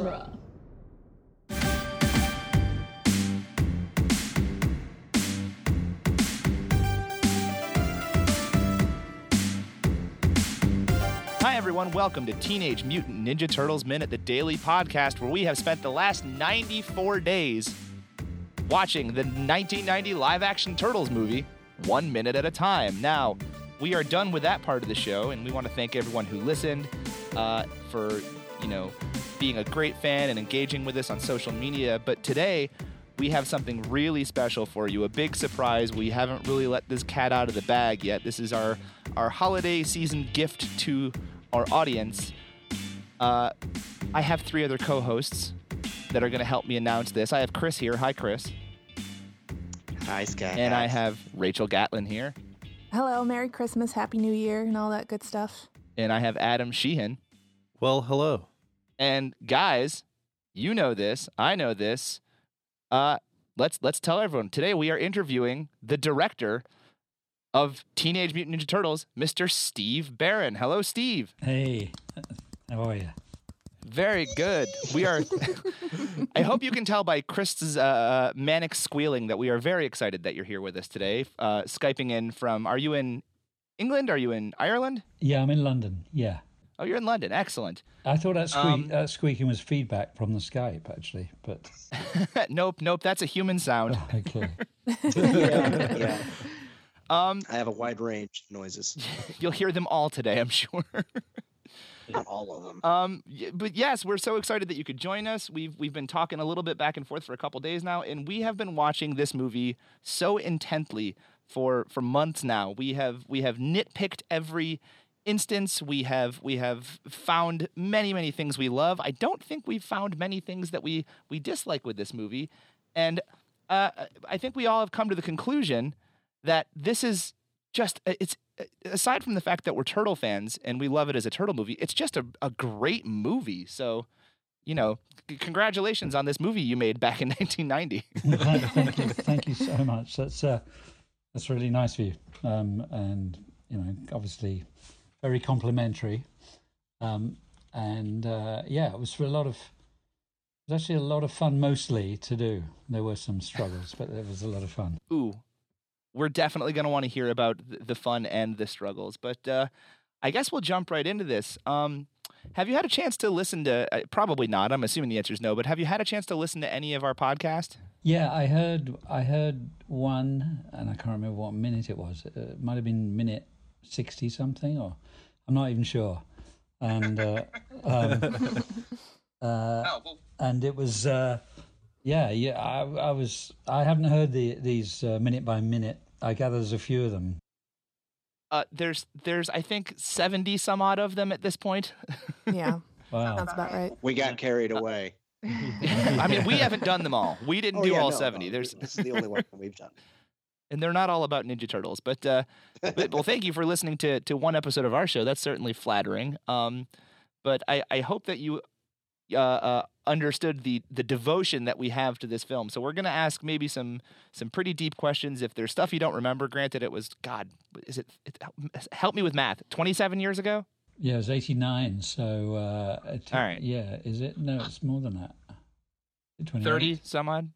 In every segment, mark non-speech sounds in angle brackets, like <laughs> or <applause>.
genre. Hi, everyone. Welcome to Teenage Mutant Ninja Turtles Minute, the daily podcast where we have spent the last 94 days watching the 1990 live action Turtles movie one minute at a time. Now, we are done with that part of the show, and we want to thank everyone who listened uh, for, you know, being a great fan and engaging with us on social media. But today, we have something really special for you, a big surprise. We haven't really let this cat out of the bag yet. This is our our holiday season gift to our audience. Uh, I have three other co-hosts that are going to help me announce this. I have Chris here. Hi, Chris. Hi, Sky. And I have Rachel Gatlin here. Hello, Merry Christmas, Happy New Year, and all that good stuff. And I have Adam Sheehan. Well, hello. And guys, you know this. I know this. Uh, let's let's tell everyone. Today we are interviewing the director of Teenage Mutant Ninja Turtles, Mr. Steve Barron. Hello, Steve. Hey, how are you? Very good. We are. <laughs> I hope you can tell by Chris's uh, manic squealing that we are very excited that you're here with us today. Uh, Skyping in from. Are you in England? Are you in Ireland? Yeah, I'm in London. Yeah. Oh, you're in London. Excellent. I thought that, squeak, Um, that squeaking was feedback from the Skype, actually, but <laughs> nope, nope. That's a human sound. oh, <laughs> okay. yeah, yeah. <laughs> Um, I have a wide range of noises. you'll hear them all today, I'm sure. Not all of them. Um, but yes, we're so excited that you could join us. We've we've been talking a little bit back and forth for a couple days now, and we have been watching this movie so intently for for months now. We have we have nitpicked every instance. We have we have found many many things we love. I don't think we've found many things that we we dislike with this movie, and uh, I think we all have come to the conclusion that this is just uh, it's aside from the fact that we're turtle fans and we love it as a turtle movie it's just a, a great movie so you know c- congratulations on this movie you made back in <laughs> 1990 thank, <laughs> thank you, thank you so much. That's uh, that's really nice of you, um, and you know, obviously, very complimentary. Um, and uh, yeah, it was for a lot of. It was actually a lot of fun, mostly to do. There were some struggles, but it was a lot of fun. ooh we're definitely going to want to hear about the fun and the struggles but uh, i guess we'll jump right into this um, have you had a chance to listen to uh, probably not i'm assuming the answer is no but have you had a chance to listen to any of our podcast Yeah, I heard I heard one, and I can't remember what minute it was. It might have been minute sixty something, or I'm not even sure. And uh, um, <laughs> uh, and it was uh, yeah, yeah. I, I was I haven't heard the these uh, minute by minute. I gather there's a few of them. uh, there's there's i think 70 some odd of them at this point <laughs> Yeah, Wow. sounds about right. We got carried away. <laughs> i mean we haven't done them all we didn't Oh, do yeah, all no, 70 no, there's This is the only one we've done. And they're not all about Ninja Turtles. But, uh, but well, thank you for listening to to one episode of our show. That's certainly flattering. Um, but I, I hope that you uh, uh, understood the the devotion that we have to this film. So we're gonna ask maybe some some pretty deep questions. If there's stuff you don't remember, granted, it was God. Is it? it help me with math. Twenty seven years ago. Yeah, it was eighty nine. So uh, it, All right. Yeah, is it? No, it's more than that. 28? 30 some odd.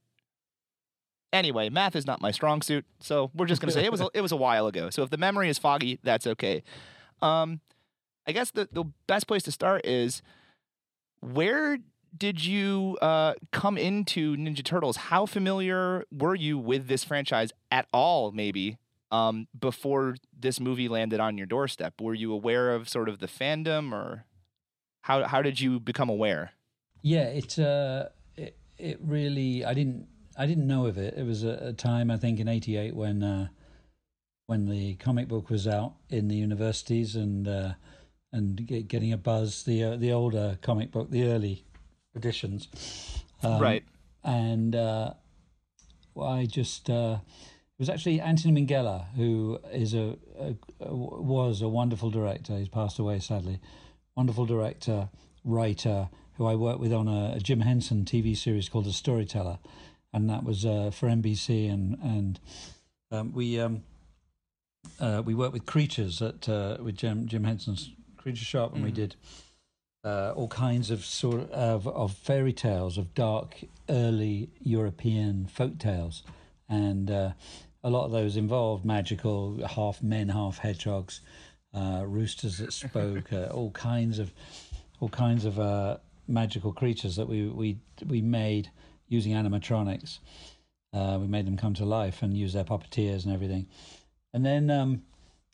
Anyway, math is not my strong suit, so we're just going to say it was a, it was a while ago. So if the memory is foggy, that's okay. Um, I guess the the best place to start is where did you uh, come into Ninja Turtles? How familiar were you with this franchise at all? Maybe um, before this movie landed on your doorstep, were you aware of sort of the fandom, or how how did you become aware? Yeah, it uh, it it really I didn't I didn't know of it. It was a, a time I think in '88 when uh, when the comic book was out in the universities and uh, and get, getting a buzz. The uh, the older comic book, the early editions, um, right. And uh, well, I just uh, it was actually Anthony Minghella who is a, a, a was a wonderful director. He's passed away sadly. Wonderful director, writer who I worked with on a, a Jim Henson TV series called The Storyteller, and that was uh, for NBC. And and um, we um, uh, we worked with creatures at uh, with Jim Jim Henson's Creature Shop, and we did uh, all kinds of sort of, of fairy tales, of dark early European folk tales, and uh, a lot of those involved magical half men, half hedgehogs, uh, roosters that spoke, <laughs> uh, all kinds of all kinds of uh, magical creatures that we we we made using animatronics. Uh, we made them come to life and use their puppeteers and everything, and then. Um,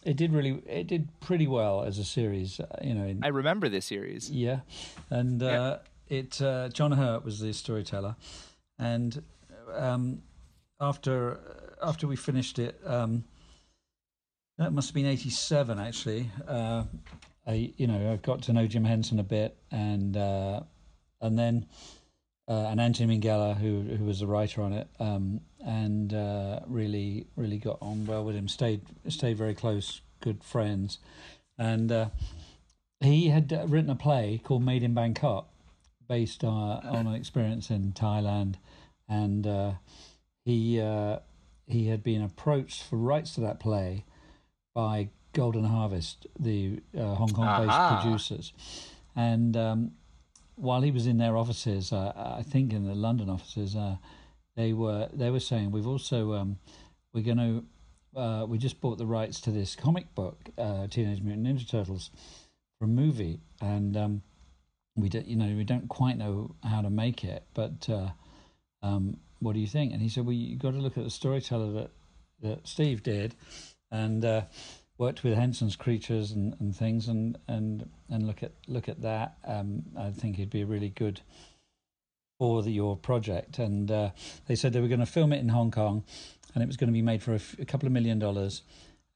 it did really. It did pretty well as a series. uh, You know, in, I remember this series. yeah, and uh, it uh, John Hurt was the storyteller, and um, after after we finished it, um, that must have been eighty seven actually. Uh, I you know I got to know Jim Henson a bit, and uh, and then uh, and Anthony Minghella, who who was the writer on it, um, and uh, really really got on well with him. Stayed stayed very close, good friends, and uh, he had uh, written a play called Made in Bangkok, based on, on an experience in Thailand, and uh, he uh, he had been approached for rights to that play by Golden Harvest, the uh, Hong Kong-based Aha. producers, and um, while he was in their offices, uh, I think in the London offices, uh, they were they were saying we've also um, we're going to uh, we just bought the rights to this comic book, uh, Teenage Mutant Ninja Turtles, for a movie, and um, we don't you know we don't quite know how to make it, but uh, um, what do you think? And he said, well, you got to look at the storyteller that that Steve did, and uh, worked with Henson's creatures and, and things, and, and and look at look at that. Um, I think it'd be really good for the, your project. And uh, they said they were going to film it in Hong Kong, and it was going to be made for a, f- a couple of million dollars.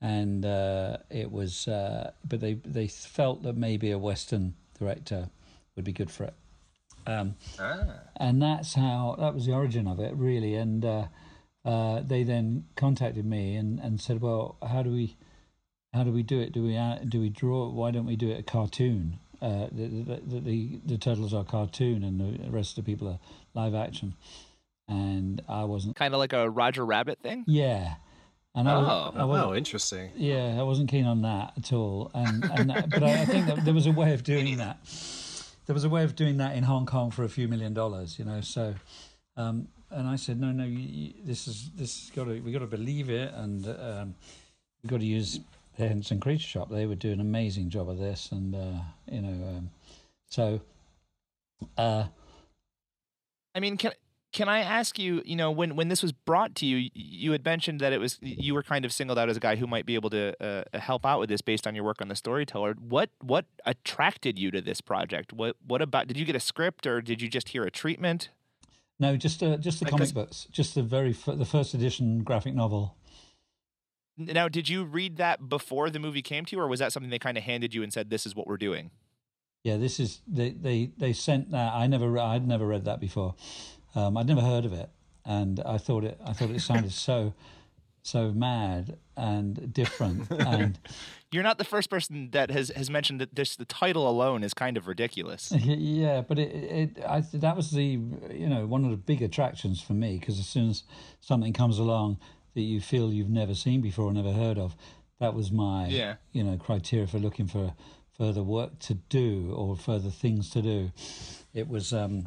And uh, it was, uh, but they they felt that maybe a Western director would be good for it. Um, and that's how that was the origin of it, really. And uh, uh, they then contacted me and, and said, "Well, how do we how do we do it? Do we uh, do we draw? Why don't we do it a cartoon? Uh, the, the, the the the turtles are cartoon, and the rest of the people are live action." And I wasn't, Kind of like a Roger Rabbit thing. yeah. And I, Oh. I wasn't, Oh, interesting. yeah, I wasn't keen on that at all. And, and that- but I, I think that there was a way of doing <laughs> that. There was a way of doing that in Hong Kong for a few million dollars, you know. So, um, and I said, no, no, you, you, this is this has got to we got to believe it, and um, we got to use the Henson Creature Shop. They would do an amazing job of this, and uh, you know, um, so. Uh, I mean, can can I ask you? You know, when when this was brought to you, you had mentioned that it was you were kind of singled out as a guy who might be able to uh, help out with this based on your work on the storyteller. What what attracted you to this project? What what about? Did you get a script or did you just hear a treatment? no, just uh, just the Like, comic books, just the very f- the first edition graphic novel. Now, did you read that before the movie came to you, or was that something they kind of handed you and said, "This is what we're doing"? Yeah, this is they they they sent that. I never I'd never read that before. Um, I'd never heard of it, and I thought it I thought it sounded <laughs> so so mad and different <laughs> and You're not the first person that has has mentioned that this the title alone is kind of ridiculous. <laughs> yeah, but it, it I that was the you know one of the big attractions for me because as soon as something comes along that you feel you've never seen before or never heard of, that was my Yeah. you know criteria for looking for further work to do or further things to do. It was um,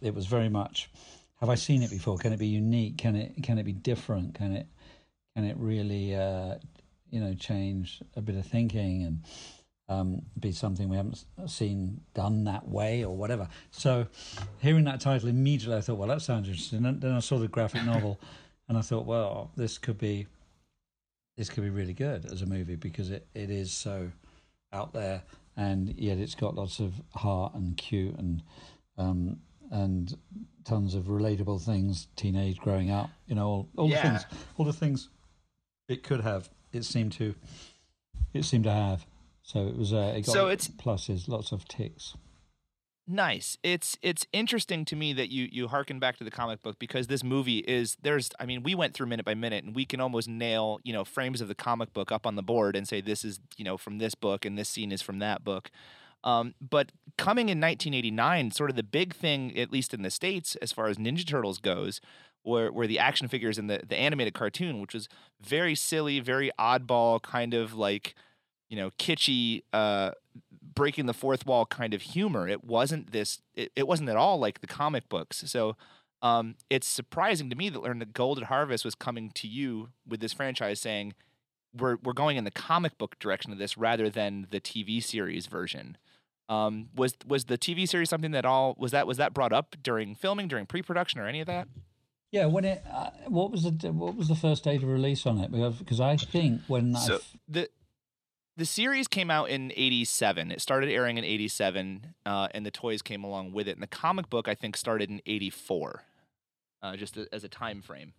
it was very much. Have I seen it before? Can it be unique? Can it can it be different? Can it can it really uh, you know change a bit of thinking and um, be something we haven't seen done that way or whatever. So, hearing that title immediately, I thought, well, that sounds interesting. Then, then I saw the graphic novel, <laughs> and I thought, well, this could be this could be really good as a movie because it, it is so out there, and yet it's got lots of heart and cute and um, and tons of relatable things. Teenage growing up, you know, all, all Yeah. the things, all the things it could have. It seemed to it seemed to have. So it was. Uh, it got So it's- pluses, lots of ticks. Nice. It's it's interesting to me that you you harken back to the comic book because this movie is there's I mean we went through minute by minute and we can almost nail you know frames of the comic book up on the board and say this is you know from this book and this scene is from that book. Um, but coming in 1989, sort of the big thing, at least in the states, as far as Ninja Turtles goes, were were the action figures in the the animated cartoon, which was very silly, very oddball, kind of like you know kitschy uh, breaking the fourth wall kind of humor. It wasn't this. It, it wasn't at all like the comic books. So um, it's surprising to me that learn that Golden Harvest was coming to you with this franchise saying we're we're going in the comic book direction of this rather than the TV series version. Um, was was the TV series something that all was that was that brought up during filming, during pre-production, or any of that? Yeah, when it uh, what was the what was the first date of release on it? Because I think when so I the the series came out in 87 it started airing in 87 uh, and the toys came along with it. And the comic book i think started in 84 uh, just as a time frame.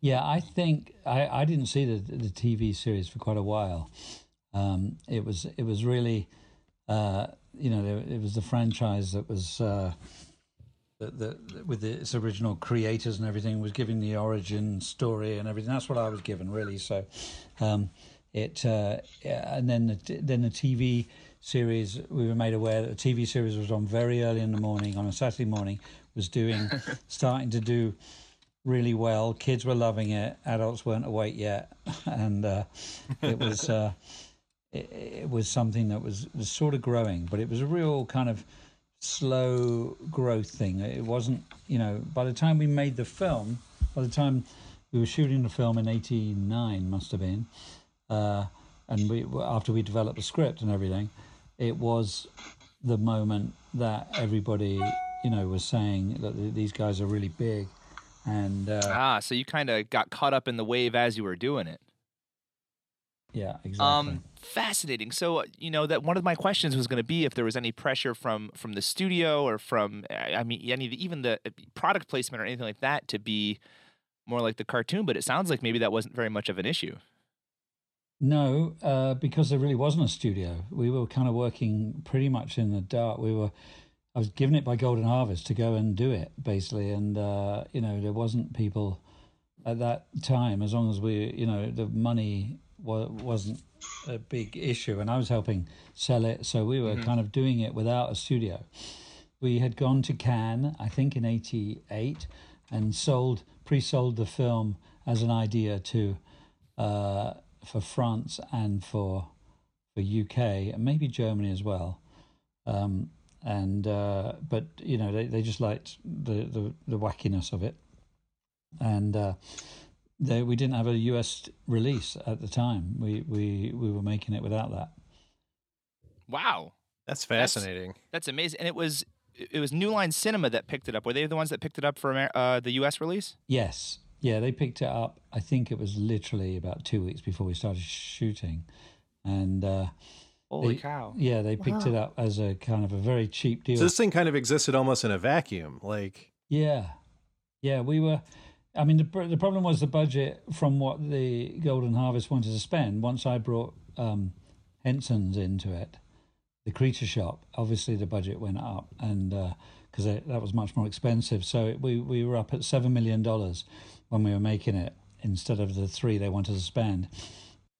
Yeah i think i, I didn't see the, the tv series for quite a while. Um, it was it was really uh, you know it was the franchise that was uh, the, the, with its original creators and everything was giving the origin story and everything. That's what i was given really. So um, it uh, and then the, then the TV series we were made aware that the TV series was on very early in the morning on a Saturday morning was doing <laughs> starting to do really well. Kids were loving it. Adults weren't awake yet, <laughs> and uh, it was uh, it, it, was something that was, was sort of growing, but it was a real kind of slow growth thing. It wasn't, you know, by the time we made the film, by the time we were shooting the film in '89, must have been uh, and we after we developed the script and everything, it was the moment that everybody you know was saying that these guys are really big, and uh, ah, so you kind of got caught up in the wave as you were doing it. Yeah, exactly. Um, fascinating. So you know that one of my questions was going to be if there was any pressure from from the studio or from I mean any even the uh, product placement or anything like that to be more like the cartoon, but it sounds like maybe that wasn't very much of an issue. No, uh, because there really wasn't a studio. We were kind of working pretty much in the dark. We were, I was given it by Golden Harvest to go and do it basically, and uh, you know there wasn't people at that time. As long as we, you know, the money wa- wasn't a big issue, and I was helping sell it, so we were mm-hmm. kind of doing it without a studio. We had gone to Cannes, I think, in '88, and sold pre-sold the film as an idea to. Uh, for France and for for UK and maybe Germany as well. Um, and uh, but you know they, they just liked the, the, the wackiness of it, and uh, they, we didn't have a US release at the time. We we we were making it without that. Wow, that's fascinating. That's, that's amazing, and it was it was New Line Cinema that picked it up. Were they the ones that picked it up for uh, the U.S. release? Yes, yeah, they picked it up. I think it was literally about two weeks before we started shooting, and uh, holy they, cow! Yeah, they picked wow. it up as a kind of a very cheap deal. So this thing kind of existed almost in a vacuum, like yeah, yeah. We were. I mean, the the problem was the budget from what the Golden Harvest wanted to spend. Once I brought um, Henson's into it, the Creature Shop, obviously the budget went up, and because uh, that was much more expensive, so we we were up at seven million dollars when we were making it instead of the three they wanted to spend.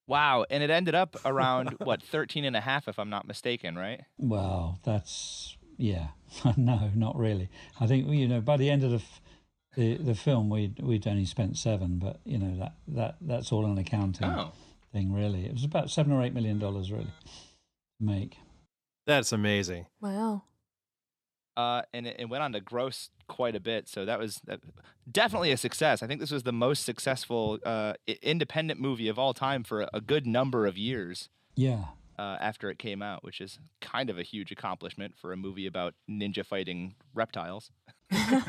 Wow. And it ended up around, <laughs> what, 13 and a half, if I'm not mistaken, right? Well, that's, yeah. <laughs> no, not really. I think, you know, by the end of the, the, the film, we'd, we'd only spent seven, but, you know, that, that that's all an accounting oh. thing, really. It was about seven or eight million dollars, really, to make. That's amazing. Wow. Uh, and it, it, went on to gross quite a bit. So that was definitely a success. I think this was the most successful uh, independent movie of all time for a good number of years. Yeah. Uh, after it came out, which is kind of a huge accomplishment for a movie about ninja fighting reptiles. <laughs> yeah,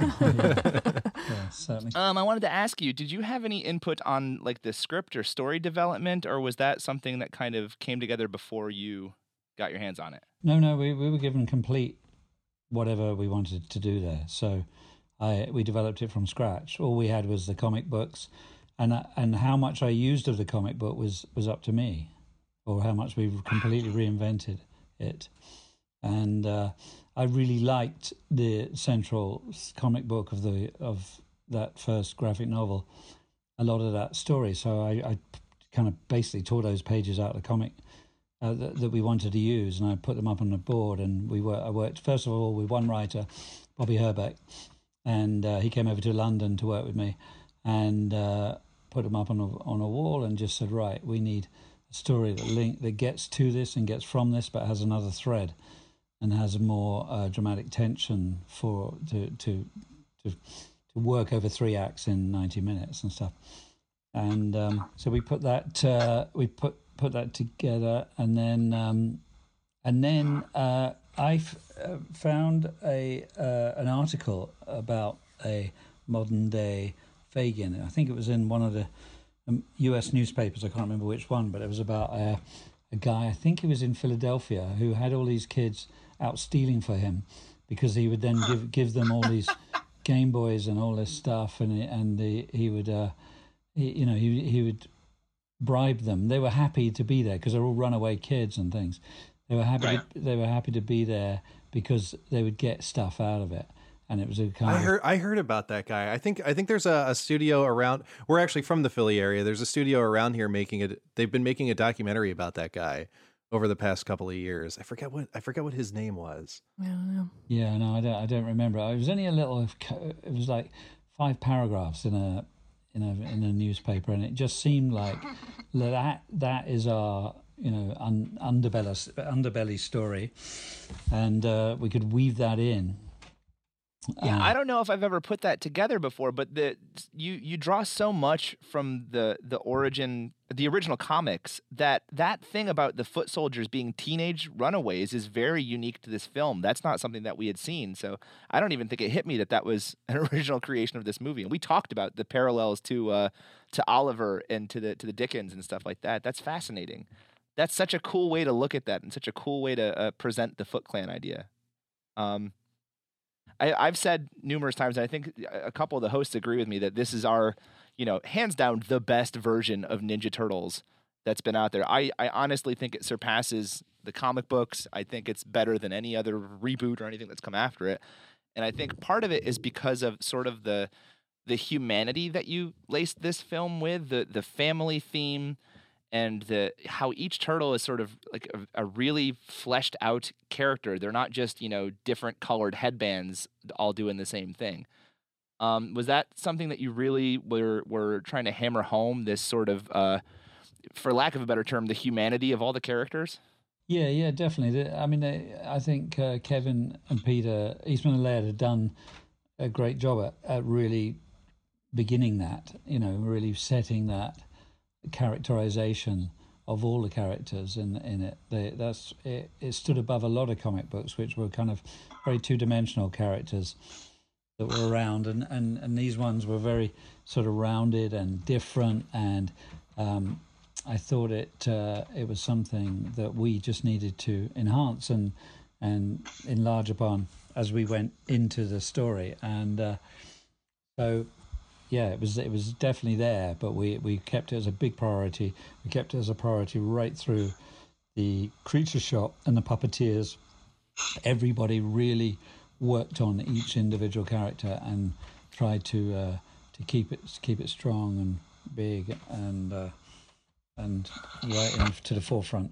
<laughs> certainly. Um, I wanted to ask you: Did you have any input on like the script or story development, or was that something that kind of came together before you got your hands on it? No, no, we we were given complete whatever we wanted to do there. So I we developed it from scratch. All we had was the comic books, and and how much I used of the comic book was was up to me, or how much we completely reinvented it. And uh, I really liked the central comic book of the of that first graphic novel. A lot of that story, so I, I kind of basically tore those pages out of the comic uh, that, that, we wanted to use, and I put them up on the board. And we were I worked first of all with one writer, Bobby Herbeck, and uh, he came over to London to work with me, and uh, put them up on a on a wall, and just said, right, we need a story that link that gets to this and gets from this, but has another thread and has a more uh, dramatic tension for to to to to work over three acts in ninety minutes and stuff. And um, so we put that uh, we put put that together, and then um, and then uh, I f- uh, found a uh, an article about a modern day Fagin. I think it was in one of the um, U.S. newspapers. I can't remember which one, but it was about a, a guy. I think he was in Philadelphia who had all these kids out stealing for him because he would then give give them all these Game Boys and all this stuff, and and the, he would, uh, he, you know, he he would bribe them. They were happy to be there because they're all runaway kids and things. They were happy. Right. To, they were happy to be there because they would get stuff out of it, and it was a kind I of heard I heard about that guy. I think I think there's a, a studio around. We're actually from the Philly area. There's a studio around here making it. They've been making a documentary about that guy over the past couple of years. I forget what I forget what his name was. I don't know. Yeah, no, I don't. I don't remember. It was only a little. It was like five paragraphs in a in a in a newspaper, and it just seemed like <laughs> that that is our you know un, underbelly underbelly story, and uh, we could weave that in. Yeah, Uh, I don't know if I've ever put that together before, but the you you draw so much from the the origin, the original comics that that thing about the foot soldiers being teenage runaways is very unique to this film. That's not something that we had seen, so I don't even think it hit me that that was <laughs> an original creation of this movie. And we talked about the parallels to uh, to Oliver and to the to the Dickens and stuff like that. That's fascinating. That's such a cool way to look at that, and such a cool way to uh, present the Foot Clan idea. Um, I, I've said numerous times, and I think a couple of the hosts agree with me that this is our, you know, hands down the best version of Ninja Turtles that's been out there. I, I honestly think it surpasses the comic books. I think it's better than any other reboot or anything that's come after it. And I think part of it is because of sort of the the humanity that you laced this film with, the the family theme, and the how each turtle is sort of like a, a really fleshed out character. They're not just you know different colored headbands all doing the same thing. Um, was that something that you really were were trying to hammer home? This sort of, uh, for lack of a better term, the humanity of all the characters. Yeah, yeah, definitely. I mean, I think uh, Kevin and Peter Eastman and Laird have done a great job at, at really beginning that. You know, really setting that characterization of all the characters in in it. They, that's it, it. stood above a lot of comic books, which were kind of very two dimensional characters that were around, and, and and these ones were very sort of rounded and different and. Um, I thought it uh, it was something that we just needed to enhance and and enlarge upon as we went into the story, and uh, so yeah, it was it was definitely there, but we we kept it as a big priority. We kept it as a priority right through the creature shop and the puppeteers. Everybody really worked on each individual character and tried to uh, to keep it keep it strong and big and. Uh, and right into the forefront.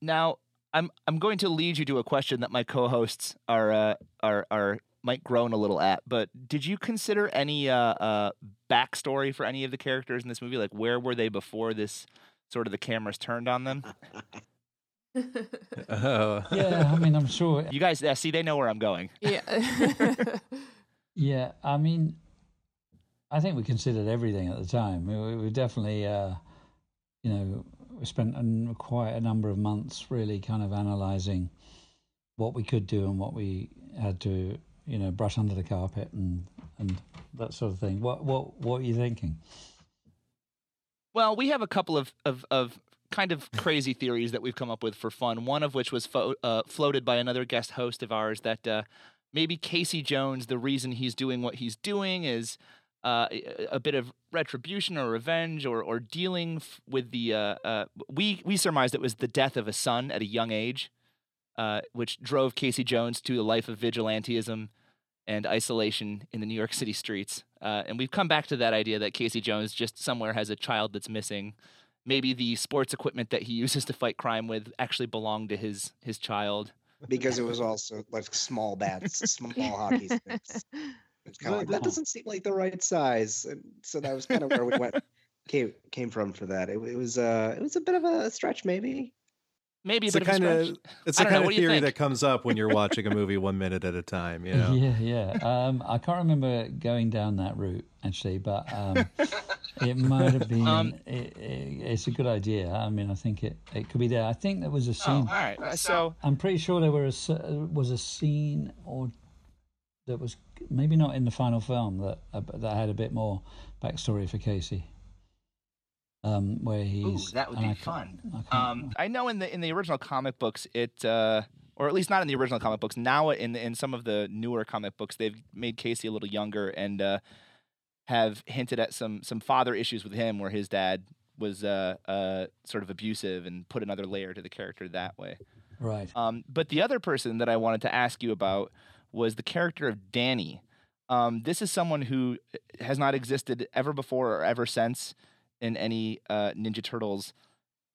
Now, I'm I'm going to lead you to a question that my co-hosts are uh, are are might groan a little at. But did you consider any uh, uh, backstory for any of the characters in this movie? Like, where were they before this sort of the cameras turned on them? <laughs> Oh, <laughs> Yeah, I mean, I'm sure. You guys, yeah, see, they know where I'm going. yeah. <laughs> Yeah, I mean, I think we considered everything at the time. We, we- we definitely, uh, you know, we spent a, quite a number of months really kind of analysing what we could do and what we had to, you know, brush under the carpet and and that sort of thing. What what what are you thinking? Well, we have a couple of, of, of kind of crazy theories that we've come up with for fun. One of which was fo- uh, floated by another guest host of ours that uh, maybe Casey Jones, the reason he's doing what he's doing is uh, a- bit of retribution or revenge or, or dealing f- with the. Uh, uh, we, we surmised it was the death of a son at a young age, uh, which drove Casey Jones to a life of vigilantism and isolation in the New York City streets. Uh, and we've come back to that idea that Casey Jones just somewhere has a child that's missing. Maybe the sports equipment that he <laughs> uses to fight crime with actually belonged to his his child. because it was also like small bats, small hockey sticks. <laughs> It's kind of like that doesn't seem like the right size, and so that was kind of where we went <laughs> came came from for that. It, it was uh it was a bit of a stretch, maybe. Maybe It's the bit of kind a of stretch. it's I the know, kind of theory that comes up when you're <laughs> watching a movie one minute at a time. You know, Yeah, yeah. Um, I can't remember going down that route actually, but um, <laughs> it might have been. Um, it, it, it's a good idea. I mean, I think it, it could be there. I think there was a Oh, scene. all right. Uh, So I'm pretty sure there were a, s- was a scene or that was maybe not in the final film that uh, that had a bit more backstory for Casey. Um, where Ooh, that would be I fun. I Um, I know in the in the original comic books, it uh, or at least not in the original comic books. Now in in some of the newer comic books, they've made Casey a little younger and uh, have hinted at some some father issues with him, where his dad was uh, uh, sort of abusive and put another layer to the character that way. right. Um, but the other person that I wanted to ask you about was the character of Danny. Um, this is someone who has not existed ever before or ever since in any uh, Ninja Turtles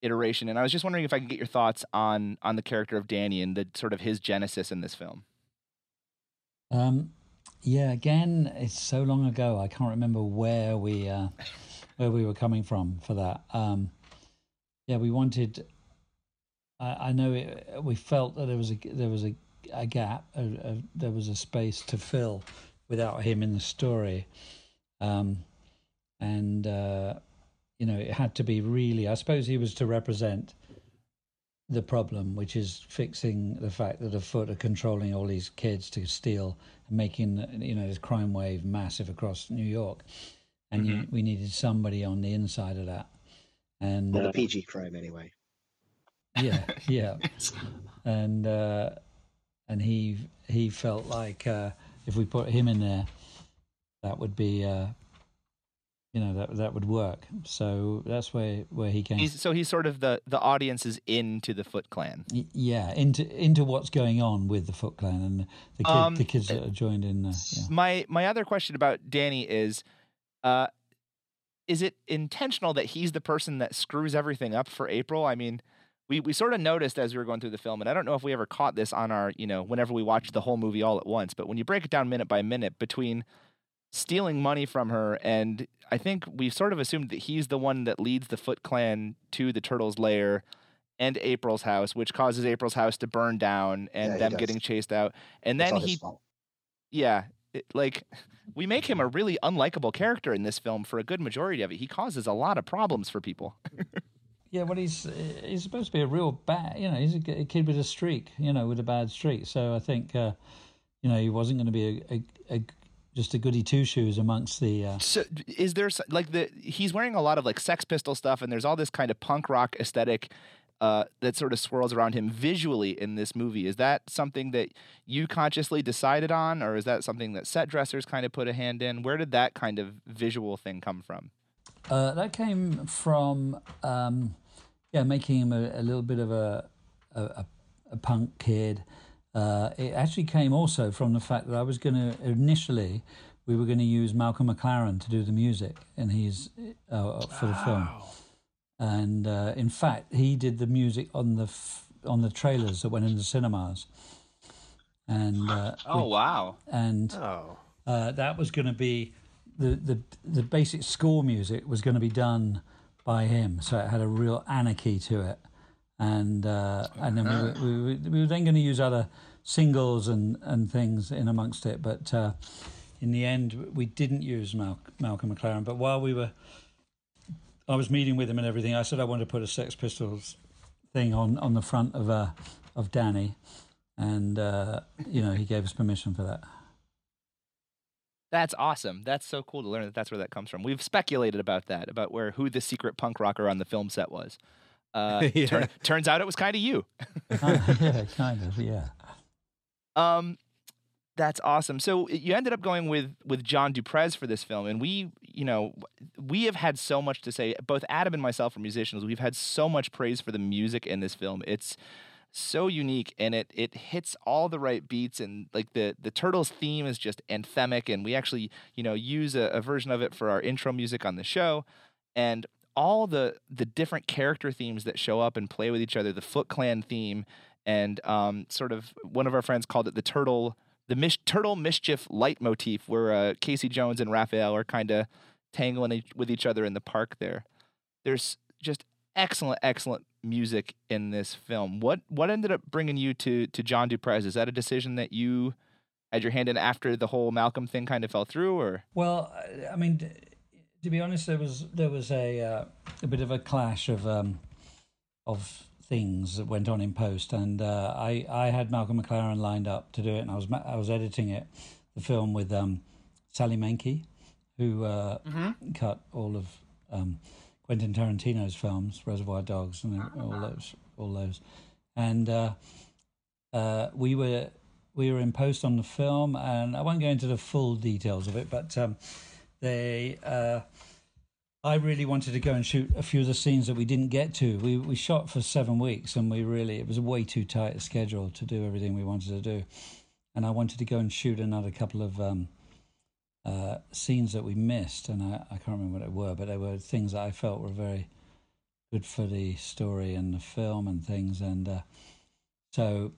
iteration, and I was just wondering if I could get your thoughts on on the character of Danny and the sort of his genesis in this film. Um, yeah, again, it's so long ago. I can't remember where we uh, where we were coming from for that. Um, yeah, we wanted. I, know it, we felt that there was a there was a, a gap. A, a, there was a space to fill without him in the story, um, and uh, you know it had to be really. I suppose he was to represent the problem, which is fixing the fact that a foot are controlling all these kids to steal and making you know this crime wave massive across New York, and you, we needed somebody on the inside of that, and Well, the PG crime anyway. yeah, <laughs> yeah, and uh, and he he felt like uh, if we put him in there, that would be. Uh, you know that that would work, so that's where where he came. He's, so he's sort of the the audience is into the Foot Clan. Y- Yeah, into into what's going on with the Foot Clan and the kid, Um, the kids that are joined in. Uh, yeah. My my other question about Danny is, uh, is it intentional that he's the person that screws everything up for April? I mean, we we sort of noticed as we were going through the film, and I don't know if we ever caught this on our you know whenever we watched the whole movie all at once, but when you break it down minute by minute between stealing money from her and I think we sort of assumed that he's the one that leads the Foot Clan to the Turtles' lair and April's house, which causes April's house to burn down and Yeah, them does. getting chased out. And It's then he yeah, it, like we make him a really unlikable character in this film for a good majority of it. He causes a lot of problems for people. <laughs> Yeah, well, he's he's supposed to be a real bad. You know, he's a, kid with a streak. You know, with a bad streak. So I think, uh, you know, he wasn't going to be a, a, a just a goody two shoes amongst the. Uh, So is there like the he's wearing a lot of like Sex Pistol stuff, and there's all this kind of punk rock aesthetic uh, that sort of swirls around him visually in this movie. Is that something that you consciously decided on, or is that something that set dressers kind of put a hand in? Where did that kind of visual thing come from? Uh, that came from, um, yeah, making him a, a little bit of a a, a, a punk kid. Uh, it actually came also from the fact that I was going to initially we were going to use Malcolm McLaren to do the music, and he's uh, for the film. And uh, in fact, he did the music on the f- on the trailers that went into cinemas. And uh, Oh wow! and Oh, uh, that was going to be the, the the basic score music was going to be done by him, so it had a real anarchy to it, and uh, and then we were, we, were, we were then going to use other singles and, and things in amongst it, but uh, in the end we didn't use Mal- Malcolm McLaren. But while we were, I was meeting with him and everything. I said I wanted to put a Sex Pistols thing on on the front of uh, of Danny, and uh, you know he gave us permission for that. That's awesome. That's so cool to learn that that's where that comes from. We've speculated about that, about where who the secret punk rocker on the film set was. Uh, <laughs> Yeah. turn- turns out it was kind of you. <laughs> yeah, kind of, yeah. Um, that's awesome. So you ended up going with with John Du Prez for this film, and we, you know, we have had so much to say. Both Adam and myself are musicians. We've had so much praise for the music in this film. It's so unique, and it it hits all the right beats, and like the the Turtles theme is just anthemic, and we actually, you know, use a, a version of it for our intro music on the show, and all the the different character themes that show up and play with each other. The Foot Clan theme, and um, sort of one of our friends called it the turtle the mis- turtle mischief leitmotif, where uh, Casey Jones and Raphael are kind of tangling each- with each other in the park there. There's just excellent, excellent music in this film. What what ended up bringing you to to John Du Prez? Is that a decision that you had your hand in after the whole Malcolm thing kind of fell through, or Well, I- mean, to be honest, there was there was a uh, a bit of a clash of um, of things that went on in post, and uh, I I had Malcolm McLaren lined up to do it, and I was I was editing it, the film with um, Sally Menke, who uh, cut all of um, Quentin Tarantino's films, Reservoir Dogs, and all those all those, and uh, uh, we were we were in post on the film, and I won't go into the full details of it, but um, they. Uh, I really wanted to go and shoot a few of the scenes that we didn't get to. We we shot for seven weeks, and we really it was way too tight a schedule to do everything we wanted to do, and I wanted to go and shoot another couple of um, uh, scenes that we missed, and I, I can't remember what they were, but they were things that I felt were very good for the story and the film and things, and uh, so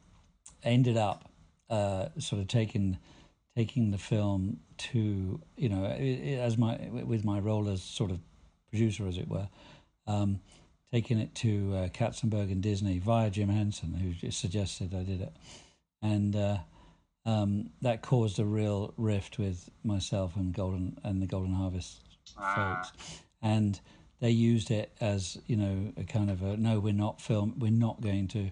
ended up uh, sort of taking taking the film to you know as my with my role as sort of producer as it were um, taking it to uh, Katzenberg and Disney via Jim Henson who suggested I did it. And uh, um, that caused a real rift with myself and Golden and the Golden Harvest folks. And they used it as you know a kind of a no we're not film we're not going to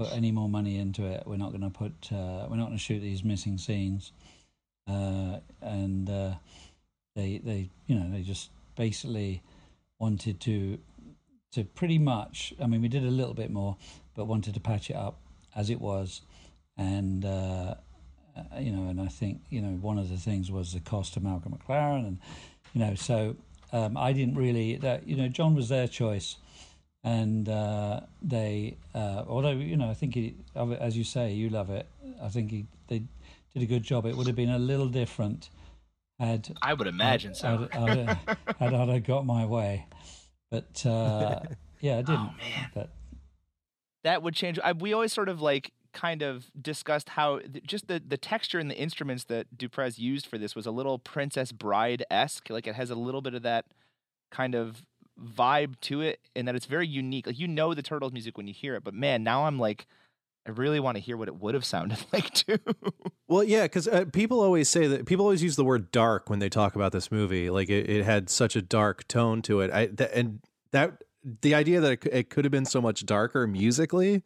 put any more money into it. We're not going to put. Uh, we're not going to shoot these missing scenes. Uh, and uh, they they you know they just basically wanted to to pretty much. I mean, we did a little bit more, but wanted to patch it up as it was, and. Uh, uh, you know, and I think you know one of the things was the cost of Malcolm McLaren, and you know, so um, I didn't really that you know John was their choice, and uh, they uh, although you know I think he as you say you love it I think he they did a good job it would have been a little different had I would imagine so. had, had, had, <laughs> had I got my way but uh, <laughs> yeah I didn't Oh, man. but that would change. I, we always sort of like kind of discussed how th- just the the texture and the instruments that Du Prez used for this was a little Princess Bride esque. Like it has a little bit of that kind of vibe to it, and that it's very unique. Like you know the Turtles music when you hear it, but man, now I'm like, I really want to hear what it would have sounded <laughs> like too. Well, yeah, because uh, people always say that people always use the word dark when they talk about this movie. Like it, it had such a dark tone to it. I th- and that the idea that it, c- it could have been so much darker musically,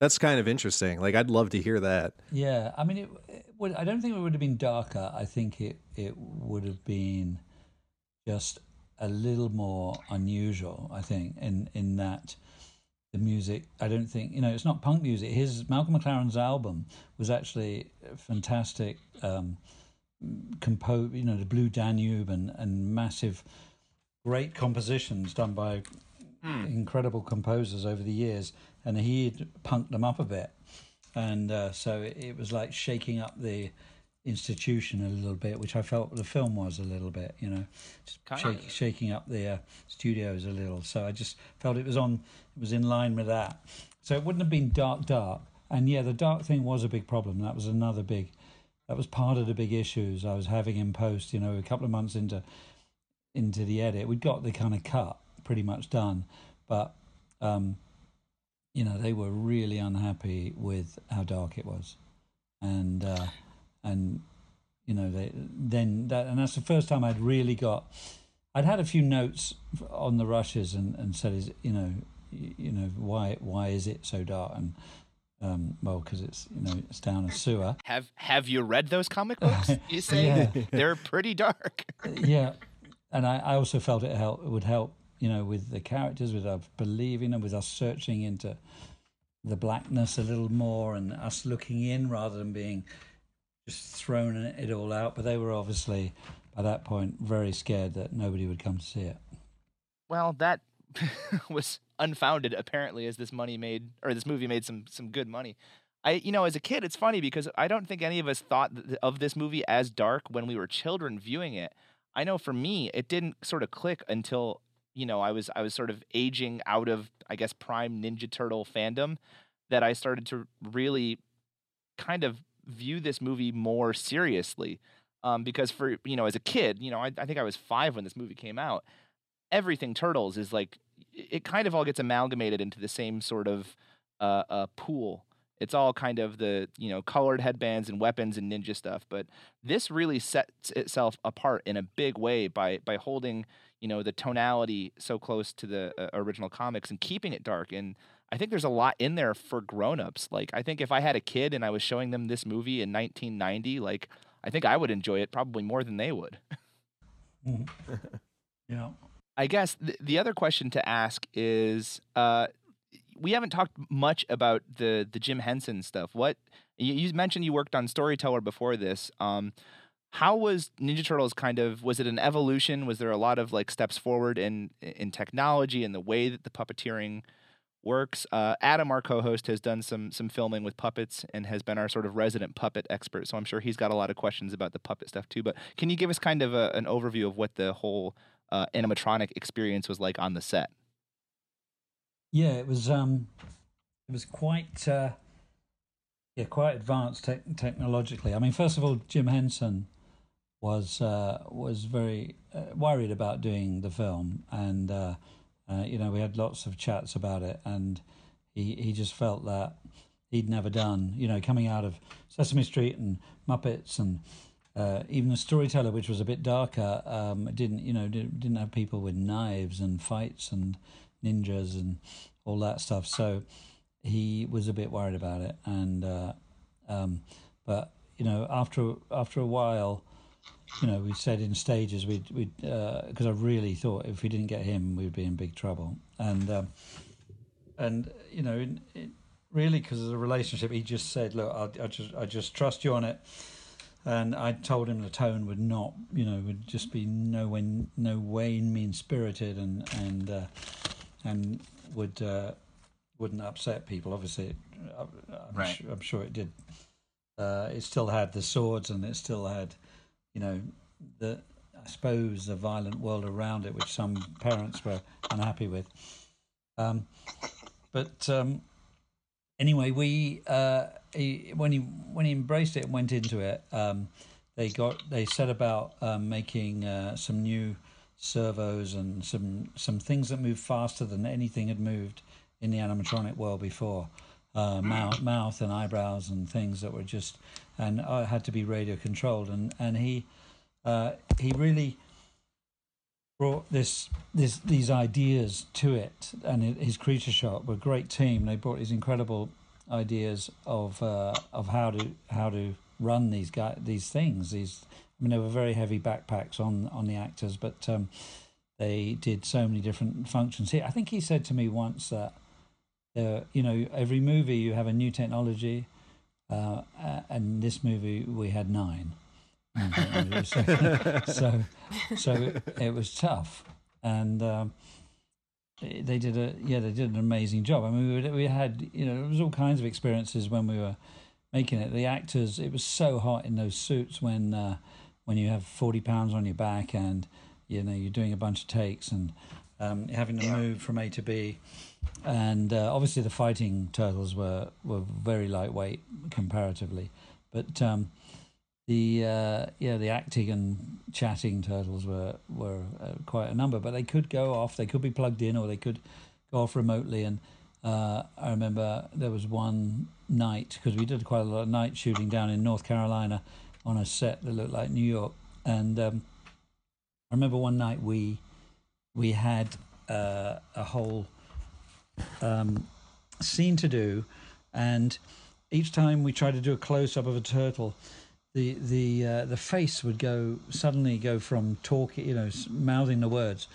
that's kind of interesting. Like I'd love to hear that. Yeah, I mean, it, it would, I don't think it would have been darker. I think it it would have been just a little more unusual. I think in in that the music. I don't think you know it's not punk music. His Malcolm McLaren's album was actually fantastic. Um, compose you know the Blue Danube and and massive, great compositions done by incredible composers over the years, and he'd punked them up a bit, and uh, so it, it was like shaking up the institution a little bit, which I felt the film was a little bit, you know, shake, shaking up the uh, studios a little. So I just felt it was on, it was in line with that. So it wouldn't have been dark, dark. And yeah, the dark thing was a big problem. That was another big, that was part of the big issues I was having in post. You know, a couple of months into into the edit, we'd got the kind of cut pretty much done, but um, you know they were really unhappy with how dark it was, and uh, and you know they then that and that's the first time I'd really got. I'd had a few notes on the rushes and, and said, is you know, you know why why is it so dark and um, well because it's you know it's down a sewer have Have you read those comic books? <laughs> You say Yeah. they're pretty dark. <laughs> yeah, and I, I also felt it help it would help you know with the characters, with us believing and with us searching into the blackness a little more and us looking in rather than being just thrown it all out. But they were obviously by that point very scared that nobody would come to see it. Well, that <laughs> was unfounded apparently as this money made or this movie made some some good money. I you know as a kid it's funny because I don't think any of us thought of this movie as dark when we were children viewing it. I know for me it didn't sort of click until you know I was I was sort of aging out of I guess prime Ninja Turtle fandom that I started to really kind of view this movie more seriously. Um, because for you know, as a kid, you know, I, I think I was five when this movie came out. Everything Turtles is like it kind of all gets amalgamated into the same sort of uh, uh, pool. It's all kind of the you know colored headbands and weapons and ninja stuff, but this really sets itself apart in a big way by by holding you know the tonality so close to the uh, original comics and keeping it dark. And I think there's a lot in there for grown-ups. Like I think if I had a kid and I was showing them this movie in 1990, like I think I would enjoy it probably more than they would. <laughs> Mm-hmm. <laughs> yeah. I guess the, the other question to ask is uh, we haven't talked much about the the Jim Henson stuff. What you, you mentioned you worked on Storyteller before this. Um, how was Ninja Turtles kind of was it an evolution? Was there a lot of like steps forward in in technology and the way that the puppeteering works? Uh, Adam, our co-host, has done some some filming with puppets and has been our sort of resident puppet expert. So I'm sure he's got a lot of questions about the puppet stuff too. But can you give us kind of a, an overview of what the whole uh, animatronic experience was like on the set? Yeah, it was. Um, it was quite. Uh, yeah, quite advanced te- technologically. I mean, first of all, Jim Henson was uh, was very uh, worried about doing the film, and uh, you know we had lots of chats about it, and he he just felt that he'd never done. You know, coming out of Sesame Street and Muppets and uh, even the storyteller, which was a bit darker, um, didn't you know didn't have people with knives and fights and ninjas and all that stuff. So he was a bit worried about it, and uh, um, but you know after after a while, you know we said in stages we we because uh, I really thought if we didn't get him we'd be in big trouble, and um, and you know in, in, really because of the relationship he just said look I, I just I just trust you on it and I told him the tone would not, you know, would just be no way, no way mean spirited and and uh, and would uh, wouldn't upset people. Obviously, I'm, right. sure, I'm sure it did. Uh, it still had the swords, and it still had, you know, the I suppose the violent world around it, which some parents were unhappy with. Um, but um, anyway, we uh, he, when he when he embraced it and went into it, um, they got they set about um, making uh, some new servos and some some things that moved faster than anything had moved in the animatronic world before. Uh, mouth, mouth and eyebrows and things that were just and uh, had to be radio controlled. And and he uh, he really brought this this these ideas to it. And his creature shop were a great team. They brought these incredible ideas of uh, of how to how to run these guy these things. These I mean, there were very heavy backpacks on on the actors, but um, they did so many different functions. Here, I think he said to me once that, uh, you know, every movie you have a new technology, uh, and this movie we had nine. <laughs> so, so, so it was tough, and um, they did a yeah they did an amazing job. I mean, we, we had you know it was all kinds of experiences when we were making it. The actors, it was so hot in those suits when uh, when you have 40 pounds on your back and you know you're doing a bunch of takes and um, having to move from A to B. And uh, obviously the fighting turtles were, were very lightweight comparatively, but um, the uh, yeah the acting and chatting turtles were were uh, quite a number. But they could go off, they could be plugged in, or they could go off remotely. And uh, I remember there was one night because we did quite a lot of night shooting down in North Carolina on a set that looked like New York. And um, I remember one night we we had uh, a whole um, to do, and each time we tried to do a close up of a turtle, the the uh, the face would go suddenly go from talking, you know, mouthing the words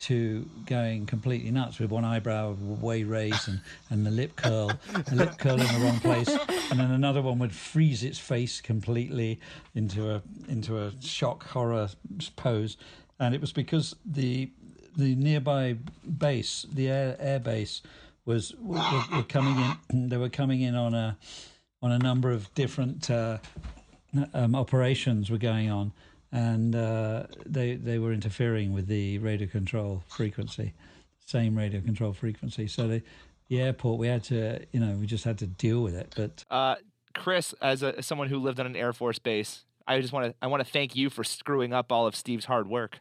to going completely nuts with one eyebrow way raised and, and the lip curl, the lip curl in the wrong place, and then another one would freeze its face completely into a into a shock horror pose, and it was because the the nearby base, the air air base, was were, were coming in. <clears throat> They were coming in on a on a number of different uh, um, operations were going on and uh, they they were interfering with the radio control frequency, same radio control frequency. So the airport we had to you know we just had to deal with it. But uh, Chris, as a as someone who lived on an Air Force base, I just want to I want to thank you for screwing up all of Steve's hard work.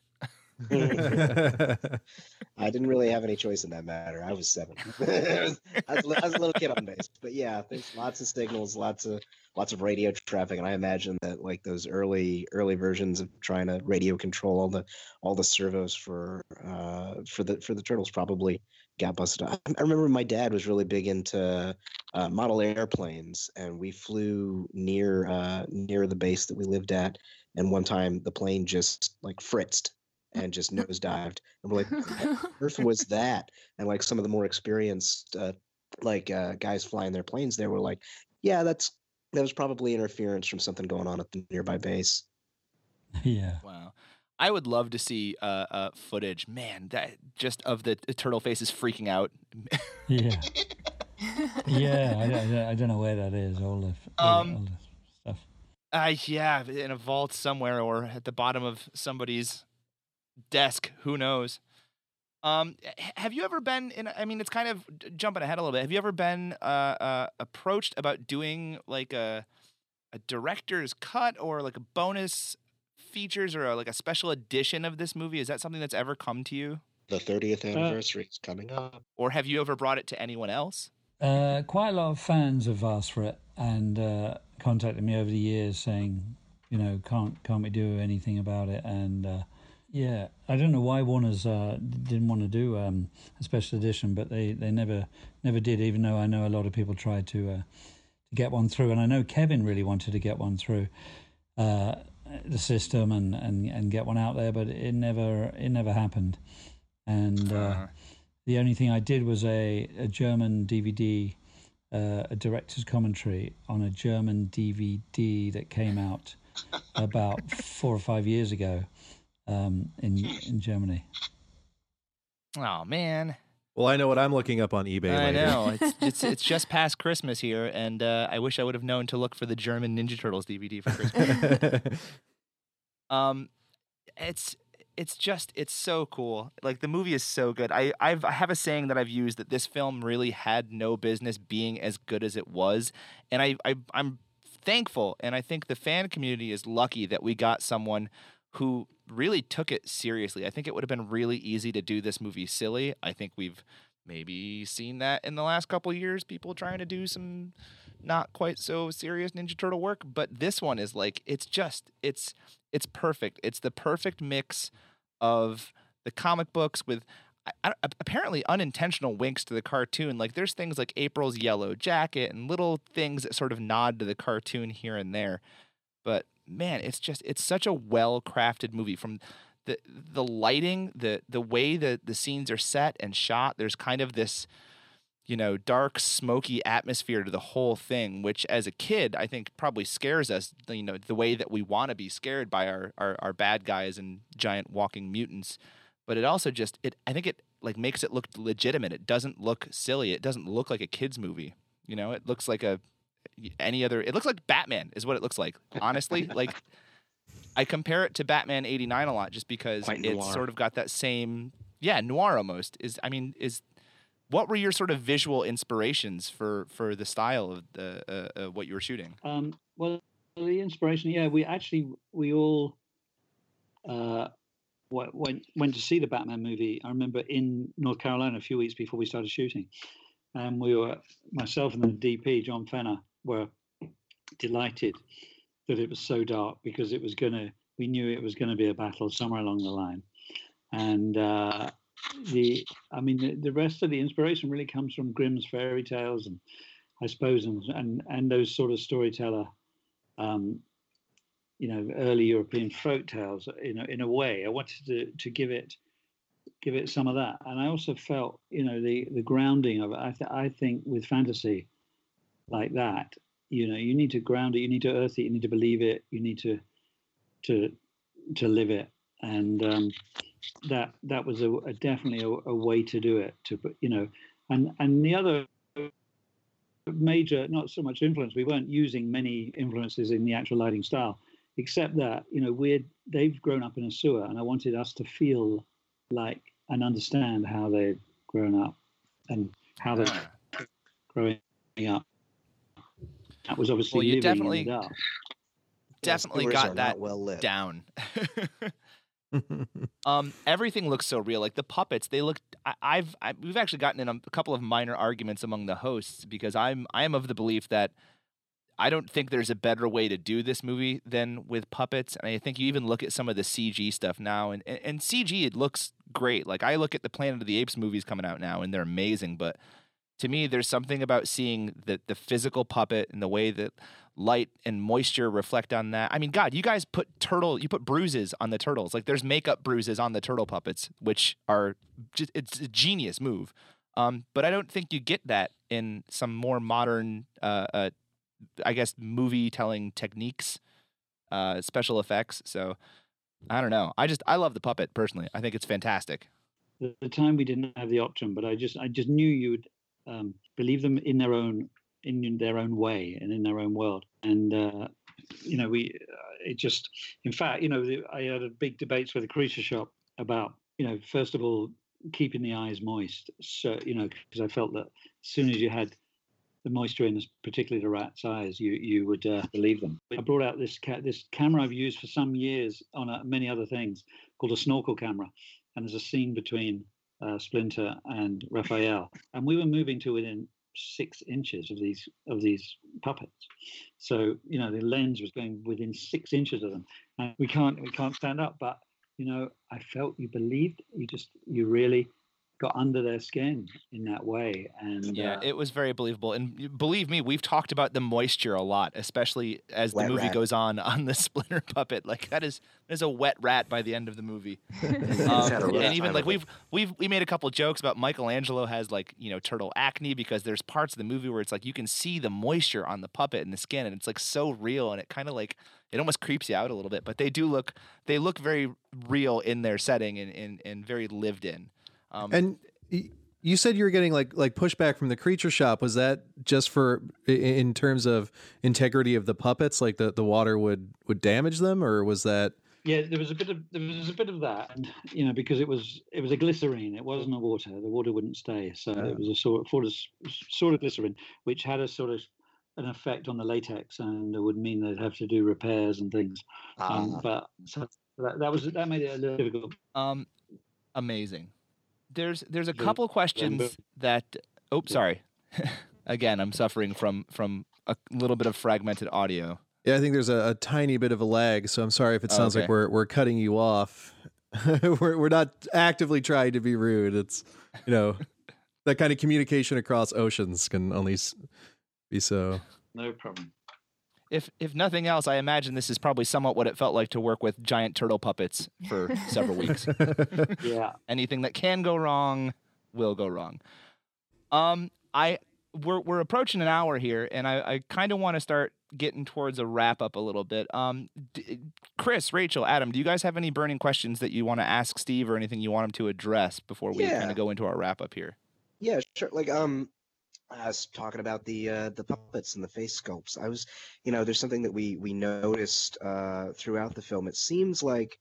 I didn't really have any choice in that matter. I was seven. <laughs> I, was, I, was, a little kid on base, but yeah, there's lots of signals, lots of lots of radio traffic, and I imagine that like those early early versions of trying to radio control all the all the servos for uh, for the for the turtles probably got busted. I, I remember my dad was really big into uh, model airplanes, and we flew near uh, near the base that we lived at. And one time, the plane just like fritzed and just nosedived. And we're like, what <laughs> earth was that? And like some of the more experienced, uh, like uh, guys flying their planes there were like, yeah, that's that was probably interference from something going on at the nearby base. <laughs> Yeah. Wow. I would love to see uh, uh, footage, man, that just of the, the turtle faces freaking out. Yeah. <laughs> yeah. I, I, I don't know where that is. All the, all, Um, all the stuff. Uh, yeah, in a vault somewhere or at the bottom of somebody's desk. Who knows? Um, have you ever been in? I mean, it's kind of jumping ahead a little bit. Have you ever been uh, uh, approached about doing like a a director's cut or like a bonus features or a, like a special edition of this movie? Is that something that's ever come to you, The 30th anniversary is coming up. or have you ever brought it to anyone else? Uh, quite a lot of fans have asked for it and uh, contacted me over the years saying, you know, can't can't we do anything about it? And uh, yeah, I don't know why Warner's uh, didn't want to do um, a special edition, but they, they never never did. Even though I know a lot of people tried to uh, to get one through, and I know Kevin really wanted to get one through uh, the system and, and, and get one out there, but it never it never happened. And uh, Uh, the only thing I did was a, a German DVD, uh, a director's commentary on a German DVD that came out <laughs> about four or five years ago um, in in Germany. oh man, well, I know what I'm looking up on eBay. I later. know <laughs> it's, it's it's just past Christmas here, and uh, I wish I would have known to look for the German Ninja Turtles DVD for Christmas. <laughs> um, it's it's just it's so cool. Like the movie is so good. I I've, I have a saying that I've used that this film really had no business being as good as it was, and I, I I'm thankful, and I think the fan community is lucky that we got someone who really took it seriously. I think it would have been really easy to do this movie silly. I think we've maybe seen that in the last couple years, people trying to do some not quite so serious Ninja Turtle work, but this one is like it's just it's it's perfect. It's the perfect mix of the comic books with apparently unintentional winks to the cartoon. Like there's things like April's yellow jacket and little things that sort of nod to the cartoon here and there. But man, it's just it's such a well crafted movie from the the lighting, the the way that the scenes are set and shot. There's kind of this you know, dark, smoky atmosphere to the whole thing, which as a kid, I think probably scares us, you know, the way that we want to be scared by our, our, our bad guys and giant walking mutants. But it also just, it, I think it like makes it look legitimate. It doesn't look silly. It doesn't look like a kid's movie. You know, it looks like a, any other, it looks like Batman is what it looks like. Honestly, <laughs> like I compare it to Batman 89 a lot just because Quite it's sort of got that same, yeah, noir almost is, I mean, is what were your sort of visual inspirations for for the style of the uh, uh, what you were shooting? Um, well, the inspiration, yeah, we actually we all uh, went went to see the Batman movie. I remember in North Carolina a few weeks before we started shooting, and we were myself and the DP John Fenner were delighted that it was so dark because it was gonna. We knew it was going to be a battle somewhere along the line, and uh, the I mean the, the rest of the inspiration really comes from Grimm's fairy tales and I suppose and and, and those sort of storyteller um, you know early European folk tales in a, in a way. I wanted to to give it give it some of that. And I also felt you know the the grounding of it. I th- I think with fantasy like that you know you need to ground it you need to earth it you need to believe it you need to to to live it and um, that that was a, a definitely a, a way to do it to put- you know and and the other major not so much influence we weren't using many influences in the actual lighting style except that you know we're they've grown up in a sewer and i wanted us to feel like and understand how they've grown up and how they're Ah. growing up that was obviously Well, you living definitely- in the definitely sewers are got that well lit. down. <laughs> <laughs> um, everything looks so real. Like the puppets, they look. I, I've I, we've actually gotten in a, a couple of minor arguments among the hosts because I'm I am of the belief that I don't think there's a better way to do this movie than with puppets. And I think you even look at some of the CG stuff now, and and, and CG it looks great. Like I look at the Planet of the Apes movies coming out now, and they're amazing. But to me, there's something about seeing the the physical puppet and the way that light and moisture reflect on that. I mean, God, you guys put turtle, you put bruises on the turtles. Like there's makeup bruises on the turtle puppets, which are just it's a genius move. Um, but I don't think you get that in some more modern, uh, uh, I guess, movie telling techniques, uh, special effects. So I don't know. I just I love the puppet personally. I think it's fantastic. the, time we didn't have the option, but I just I just knew you would um, believe them in their own in their own way and in their own world. And uh, you know, we uh, it just in fact, you know, the- I had a big debates with the creature shop about you know first of all keeping the eyes moist. So you know, because I felt that as soon as you had the moisture in, particularly the rat's eyes, you you would uh, believe them. I brought out this ca- this camera I've used for some years on uh, many other things called a snorkel camera, and there's a scene between uh, Splinter and Raphael, and we were moving to within six inches of these of these puppets. So you know the lens was going within six inches of them, and we can't we can't stand up. But you know I felt you believed you just you really got under their skin in that way, and Yeah, uh, it was very believable. And believe me, we've talked about the moisture a lot, especially as the movie rat. goes on on the <laughs> Splinter puppet. Like that is that is a wet rat by the end of the movie. <laughs> Um, had a rough and even like we've we've we made a couple jokes about Michelangelo has like you know turtle acne because there's parts of the movie where it's like you can see the moisture on the puppet and the skin and it's like so real and it kind of like it almost creeps you out a little bit. But they do look they look very real in their setting and and, and very lived in. Um, And you said you were getting like like pushback from the creature shop. Was that just for in terms of integrity of the puppets? Like the, the water would would damage them, or was that? Yeah, there was a bit of there was a bit of that, and you know because it was it was a glycerine, it wasn't a water. The water wouldn't stay, so Ah. it was a sort of, sort of sort of glycerine, which had a sort of an effect on the latex, and it would mean they'd have to do repairs and things. Um, Ah, but so that, that was that made it a little difficult. Um, amazing. There's there's a The- couple questions but- that. Oh, sorry. <laughs> Again, I'm suffering from from a little bit of fragmented audio. Yeah, I think there's a, a tiny bit of a lag, so I'm sorry if it sounds Okay. like we're we're cutting you off. <laughs> we're we're not actively trying to be rude. It's you know <laughs> that kind of communication across oceans can only be so. No problem. If if nothing else, I imagine this is probably somewhat what it felt like to work with giant turtle puppets for <laughs> several weeks. <laughs> Yeah, Anything that can go wrong will go wrong. Um, I we're we're approaching an hour here, and I, I kind of want to start getting towards a wrap up a little bit. Um, d- Chris, Rachel, Adam, do you guys have any burning questions that you want to ask Steve, or anything you want him to address before we Yeah. kind of go into our wrap up here? Yeah, sure. Like um, I was talking about the uh, the puppets and the face sculpts. I was, you know, there's something that we we noticed uh, throughout the film. It seems like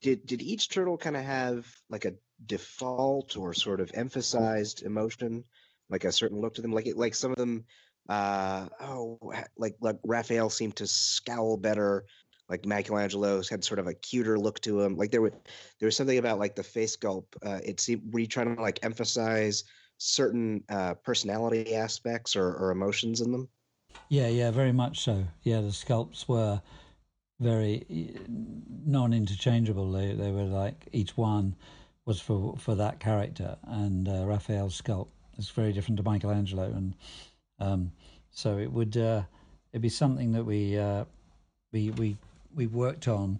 did did each turtle kind of have like a default or sort of emphasized emotion, like a certain look to them? Like it, like some of them, uh, oh, like like Raphael seemed to scowl better. Like Michelangelo's had sort of a cuter look to him. Like there were there was something about like the face sculpt. Uh, it seemed were you trying to like emphasize certain uh, personality aspects or, or emotions in them. yeah, yeah, very much so. Yeah, the sculpts were very non-interchangeable. They they were like each one was for for that character, and uh, Raphael's sculpt is very different to Michelangelo, and um, so it would uh, it'd be something that we uh, we we we worked on,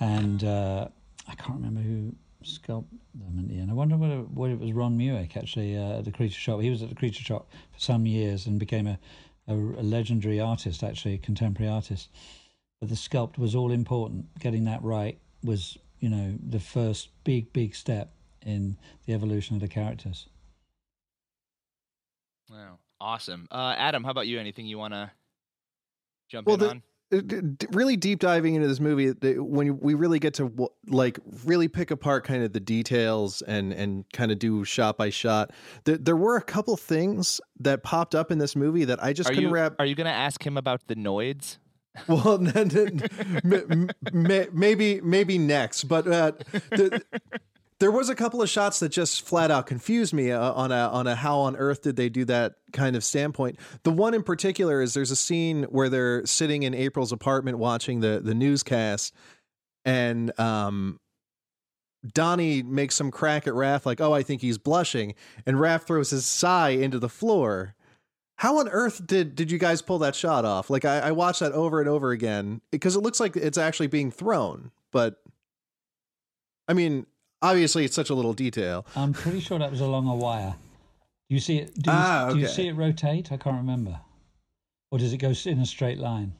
and uh, I can't remember who sculpted them in the end. I wonder whether, whether it was Ron Mueck actually uh, at the Creature Shop. He was at the Creature Shop for some years and became a, a, a legendary artist, actually a contemporary artist. But the sculpt was all important. Getting that right was, you know, the first big big step in the evolution of the characters. Wow, awesome. Uh, Adam, how about you? Anything you want to jump Well, in the- on? Uh, really deep diving into this movie when we really get to like really pick apart kind of the details and and kind of do shot by shot there, there were a couple things that popped up in this movie that i just Are couldn't you wrap are you going to ask him about the noids? <laughs> Well, <laughs> maybe maybe next, but uh, the, there was a couple of shots that just flat out confused me uh, on a on a how on earth did they do that kind of standpoint. The one in particular is there's a scene where they're sitting in April's apartment watching the the newscast, and um, Donnie makes some crack at Raph like, "Oh, I think he's blushing," and Raph throws his sai into the floor. How on earth did did you guys pull that shot off? Like I, I watched that over and over again because it looks like it's actually being thrown, but I mean, obviously it's such a little detail. I'm pretty sure that was along a wire. Do you see it? Do you, ah, okay. do you see it rotate? I can't remember. Or does it go in a straight line?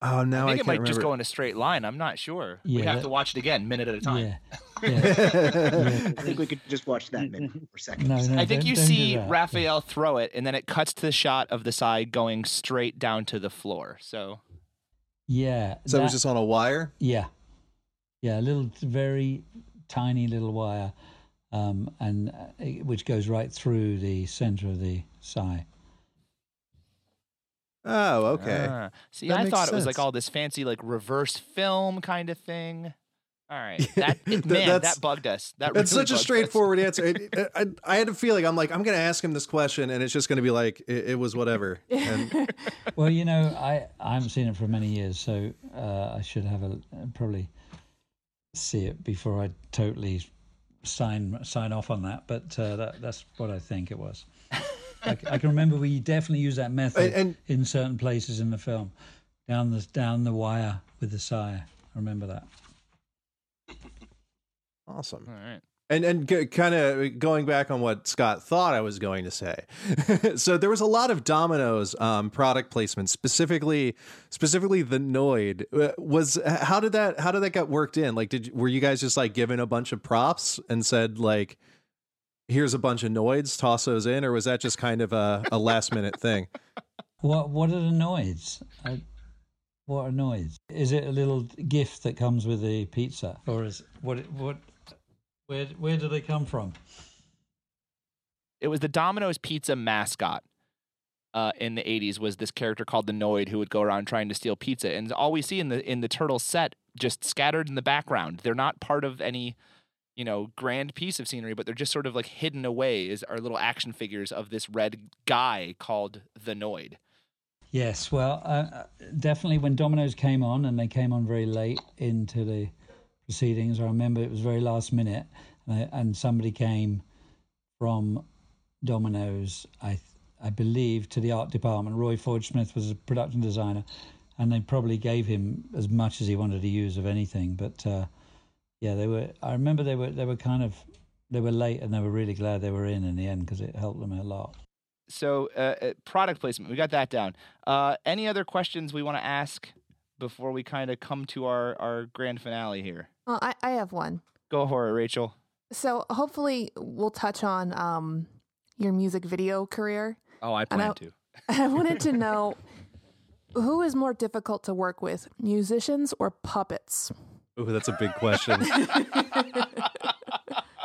Oh no, I think I it might remember. just go in a straight line. I'm not sure. Yeah, we have that, to watch it again, minute at a time. Yeah, yeah. <laughs> yeah. I think we could just watch that minute per second. No, no, I think you see Raphael throw it, and then it cuts to the shot of the side going straight down to the floor. So, yeah. So that, it was just on a wire. Yeah, yeah, a little, very tiny little wire, um, and uh, which goes right through the center of the sai. Oh, okay. Uh, see, that I thought sense. it was like all this fancy, like reverse film kind of thing. All right, <laughs> that it, man, that bugged us. That that's really such a straightforward answer. <laughs> It, it, I, I, had a feeling I'm like I'm going to ask him this question, and it's just going to be like it, was whatever. And... <laughs> well, you know, I I haven't seen it for many years, so uh, I should have a probably see it before I totally sign sign off on that. But uh, that that's what I think it was. I, I, can remember we definitely use that method and, and, in certain places in the film, down the down the wire with the sire. I remember that. Awesome. All right. And and g- kind of going back on what Scott thought I was going to say, <laughs> so there was a lot of Domino's um, product placement, specifically specifically the Noid. Uh, was how did that how did that get worked in? Like, did were you guys just like given a bunch of props and said like, here's a bunch of noids, toss those in, or was that just kind of a, a last minute thing? <laughs> What What are the noids? I, what are noids? Is it a little gift that comes with the pizza, or is what what? Where Where do they come from? It was the Domino's Pizza mascot. Uh, in the 80s was this character called the Noid who would go around trying to steal pizza and all we see in the in the turtle set just scattered in the background they're not part of any you know, grand piece of scenery, but they're just sort of like hidden away as our little action figures of this red guy called the Noid. Yes, well, uh, uh, definitely when Domino's came on, and they came on very late into the proceedings. I remember it was very last minute, and, I, and somebody came from Domino's, I I believe, to the art department. Roy Forge Smith was a production designer, and they probably gave him as much as he wanted to use of anything. But uh, yeah, they were. I remember they were they were kind of they were late, and they were really glad they were in in the end because it helped them a lot. So, uh, uh, product placement, we got that down. Uh, any other questions we want to ask before we kind of come to our our grand finale here? Well, I, I have one. Go for it, Rachel. So hopefully we'll touch on um, your music video career. Oh, I plan I, to. <laughs> I wanted to know who is more difficult to work with, musicians or puppets? Oh, that's a big question. <laughs>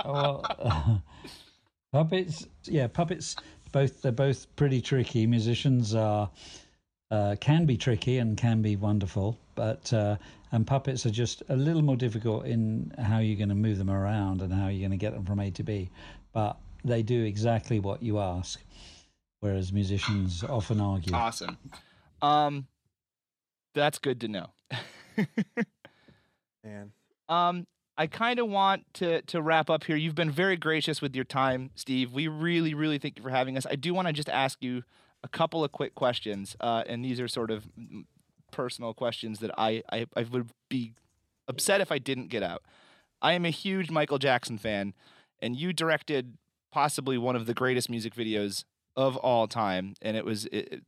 well, uh, <laughs> puppets, yeah, puppets. Both they're both pretty tricky. Musicians are uh, can be tricky and can be wonderful, but uh, and puppets are just a little more difficult in how you're going to move them around and how you're going to get them from A to B. But they do exactly what you ask, whereas musicians often argue. Awesome. Um, that's good to know. <laughs> Man. Um, I kind of want to to wrap up here. You've been very gracious with your time, Steve. We really, really thank you for having us. I do want to just ask you a couple of quick questions, uh, and these are sort of personal questions that I, I I would be upset if I didn't get out. I am a huge Michael Jackson fan, and you directed possibly one of the greatest music videos of all time, and it was it,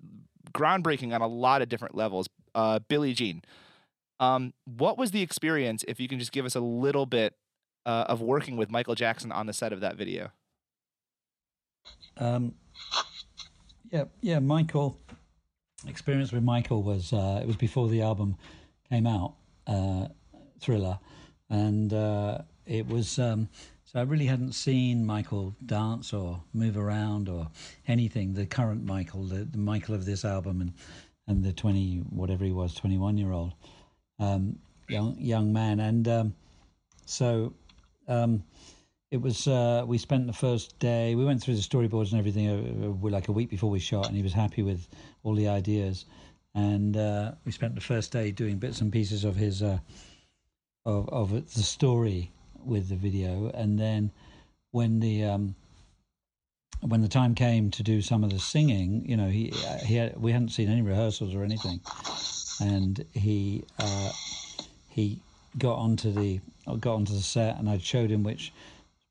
groundbreaking on a lot of different levels. Uh, Billie Jean. Um, what was the experience, if you can just give us a little bit uh, of working with Michael Jackson on the set of that video? Um, yeah, yeah, Michael. Experience with Michael was uh, it was before the album came out, uh, Thriller, and uh, it was um, So I really hadn't seen Michael dance or move around or anything. The current Michael, the, the Michael of this album, and and the twenty whatever he was, twenty one year old um, young young man, and um, so um, it was. Uh, we spent the first day. We went through the storyboards and everything uh, uh, like a week before we shot, and he was happy with all the ideas. And uh, we spent the first day doing bits and pieces of his uh, of of the story with the video, and then when the um, when the time came to do some of the singing, you know, he he had, we hadn't seen any rehearsals or anything, and he uh, he got onto the got onto the set, and I showed him which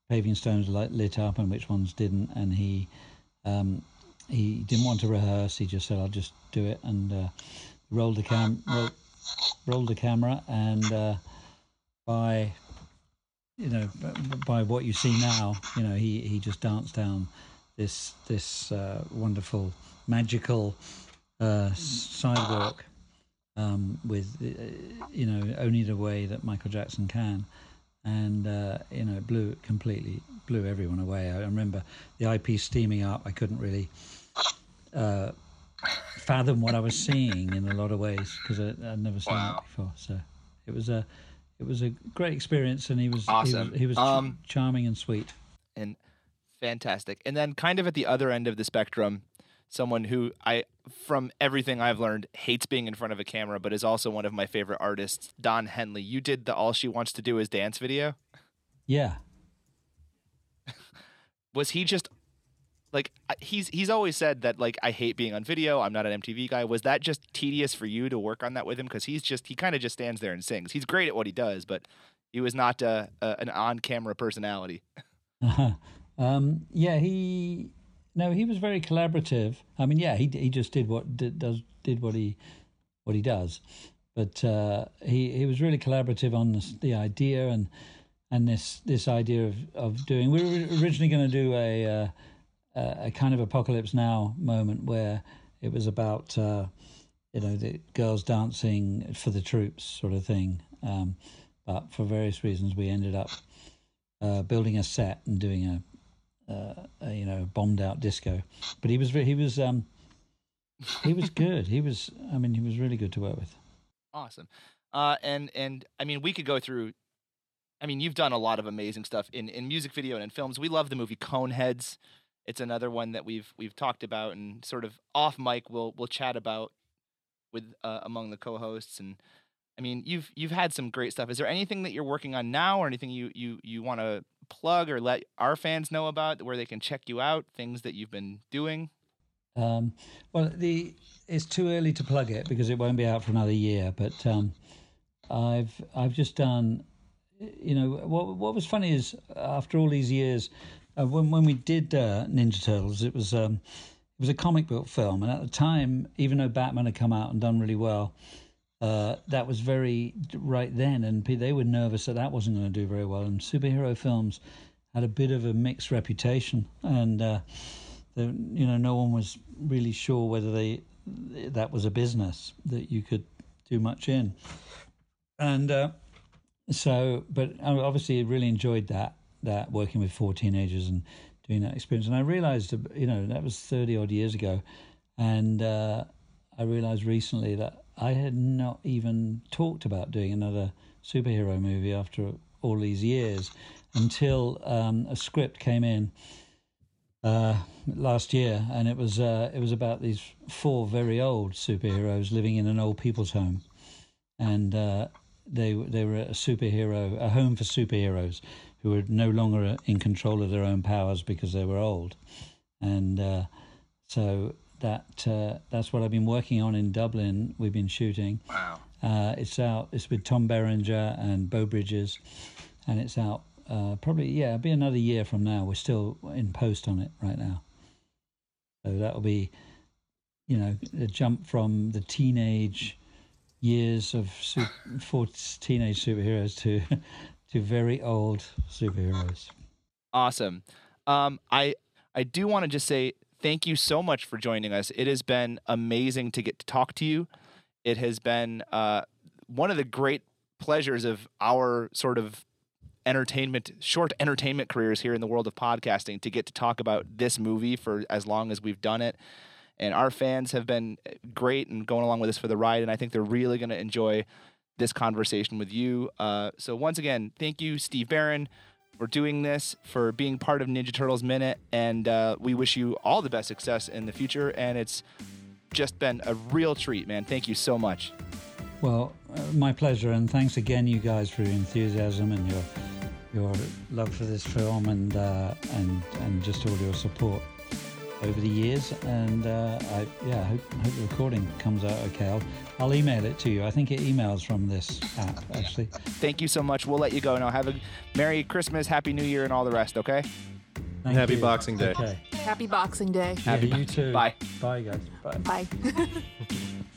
paving stones lit up and which ones didn't, and he um, he didn't want to rehearse. He just said, "I'll just do it," and uh, rolled the cam rolled, rolled the camera, and uh, by you know by what you see now, you know he he just danced down this this uh, wonderful magical uh, sidewalk um, with uh, you know only the way that Michael Jackson can, and uh, you know it blew completely blew everyone away. I remember the IP steaming up. I couldn't really uh, fathom what I was seeing in a lot of ways because I'd never seen wow. it before. So it was a it was a great experience, and he was awesome. He was, he was um, charming and sweet and fantastic. And then kind of at the other end of the spectrum, someone who I, from everything I've learned, hates being in front of a camera, but is also one of my favorite artists, Don Henley. You did the All She Wants to Do Is Dance video? Yeah. <laughs> Was he just like he's he's always said that like I hate being on video. I'm not an MTV guy. Was that just tedious for you to work on that with him? Because he's just he kind of just stands there and sings. He's great at what he does, but he was not uh, uh, an on camera personality. <laughs> Um, yeah, he no, he was very collaborative. I mean, yeah, he he just did what did, does did what he what he does, but uh, he he was really collaborative on this, the idea and and this this idea of of doing. We were originally going to do a, uh, a kind of apocalypse now moment where it was about uh, you know the girls dancing for the troops sort of thing, um, but for various reasons we ended up uh, building a set and doing a uh, bombed out disco. But he was he was um, he was <laughs> good. He was I mean he was really good to work with. Awesome. Uh, and and I mean we could go through. I mean you've done a lot of amazing stuff in in music video and in films. We love the movie Coneheads. It's another one that we've we've talked about and sort of off mic we'll we'll chat about with uh, among the co-hosts and I mean you've you've had some great stuff. Is there anything that you're working on now or anything you you you want to plug or let our fans know about where they can check you out, things that you've been doing? Um, well, the it's too early to plug it because it won't be out for another year. But um, I've I've just done. You know what? What was funny is after all these years, uh, when when we did uh, Ninja Turtles, it was um, it was a comic book film, and at the time, even though Batman had come out and done really well, uh, that was very right then, and they were nervous that that wasn't going to do very well. And superhero films had a bit of a mixed reputation, and uh, you know, no one was really sure whether they that was a business that you could do much in. And uh, so, but I obviously really enjoyed that that working with four teenagers and doing that experience. And I realized, you know, that was thirty odd years ago, and uh, I realized recently that I had not even talked about doing another superhero movie after all these years until um, a script came in uh, last year, and it was uh, it was about these four very old superheroes living in an old people's home, and uh, they they were a superhero, a home for superheroes who were no longer in control of their own powers because they were old, and uh, so that uh, that's what I've been working on in Dublin. We've been shooting. Wow. Uh, it's out. It's with Tom Berenger and Beau Bridges, and it's out uh, probably yeah, it'll be another year from now. We're still in post on it right now, so that'll be, you know, a jump from the teenage years of super, for teenage superheroes to <laughs> to very old superheroes. Awesome. Um, I I do want to just say thank you so much for joining us. It has been amazing to get to talk to you. It has been uh, one of the great pleasures of our sort of entertainment, short entertainment careers here in the world of podcasting to get to talk about this movie for as long as we've done it. And our fans have been great and going along with us for the ride. And I think they're really going to enjoy this conversation with you. Uh, so, once again, thank you, Steve Barron, for doing this, for being part of Ninja Turtles Minute. And uh, we wish you all the best success in the future. And it's just been a real treat, man. Thank you so much. Well, uh, my pleasure, and thanks again, you guys, for your enthusiasm and your your love for this film, and uh, and and just all your support over the years. And uh, I yeah, I hope, hope the recording comes out okay. I'll I'll email it to you. I think it emails from this app actually. Thank you so much. We'll let you go now. Have a Merry Christmas, Happy New Year, and all the rest. Okay. Thank Happy you. Boxing Day. Okay. Happy Boxing Day. Yeah, you too. Bye. Bye, guys. Bye. Bye. <laughs>